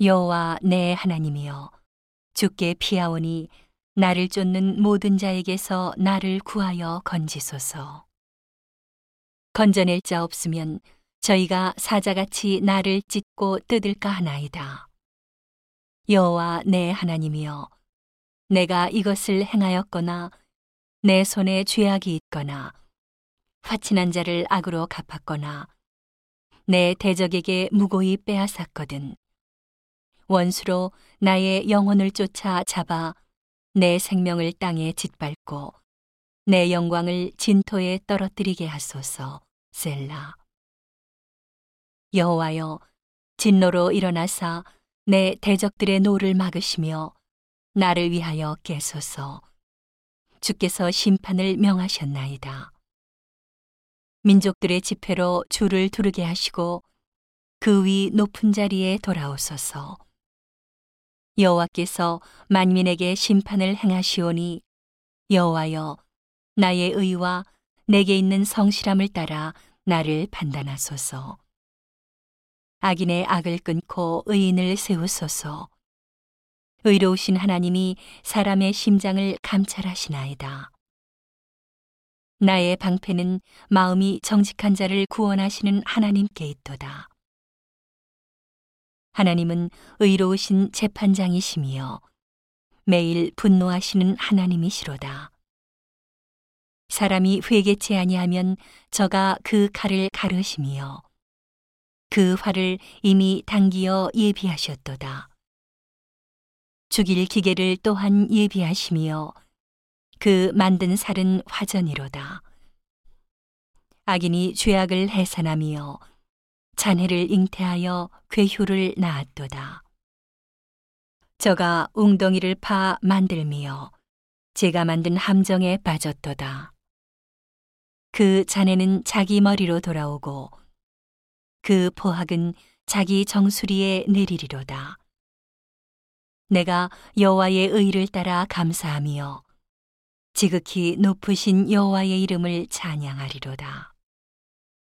여호와 내 하나님이여 주께 피하오니 나를 쫓는 모든 자에게서 나를 구하여 건지소서. 건져낼 자 없으면 저희가 사자같이 나를 찢고 뜯을까 하나이다. 여호와 내 하나님이여 내가 이것을 행하였거나 내 손에 죄악이 있거나 화친한 자를 악으로 갚았거나 내 대적에게 무고히 빼앗았거든. 원수로 나의 영혼을 쫓아 잡아 내 생명을 땅에 짓밟고 내 영광을 진토에 떨어뜨리게 하소서. 셀라. 여호와여, 진노로 일어나사 내 대적들의 노를 막으시며 나를 위하여 깨소서. 주께서 심판을 명하셨나이다. 민족들의 집회로 주를 두르게 하시고 그 위 높은 자리에 돌아오소서. 여호와께서 만민에게 심판을 행하시오니 여호와여 나의 의와 내게 있는 성실함을 따라 나를 판단하소서. 악인의 악을 끊고 의인을 세우소서. 의로우신 하나님이 사람의 심장을 감찰하시나이다. 나의 방패는 마음이 정직한 자를 구원하시는 하나님께 있도다. 하나님은 의로우신 재판장이시며 매일 분노하시는 하나님이시로다. 사람이 회개치 아니하면 저가 그 칼을 가르시며 그 활을 이미 당기어 예비하셨도다. 죽일 기계를 또한 예비하시며 그 만든 살은 화전이로다. 악인이 죄악을 해산하며 잔해를 잉태하여 괴효를 낳았도다. 저가 웅덩이를 파 만들며 제가 만든 함정에 빠졌도다. 그 잔해는 자기 머리로 돌아오고 그 포학은 자기 정수리에 내리리로다. 내가 여호와의 의를 따라 감사하며 지극히 높으신 여호와의 이름을 찬양하리로다.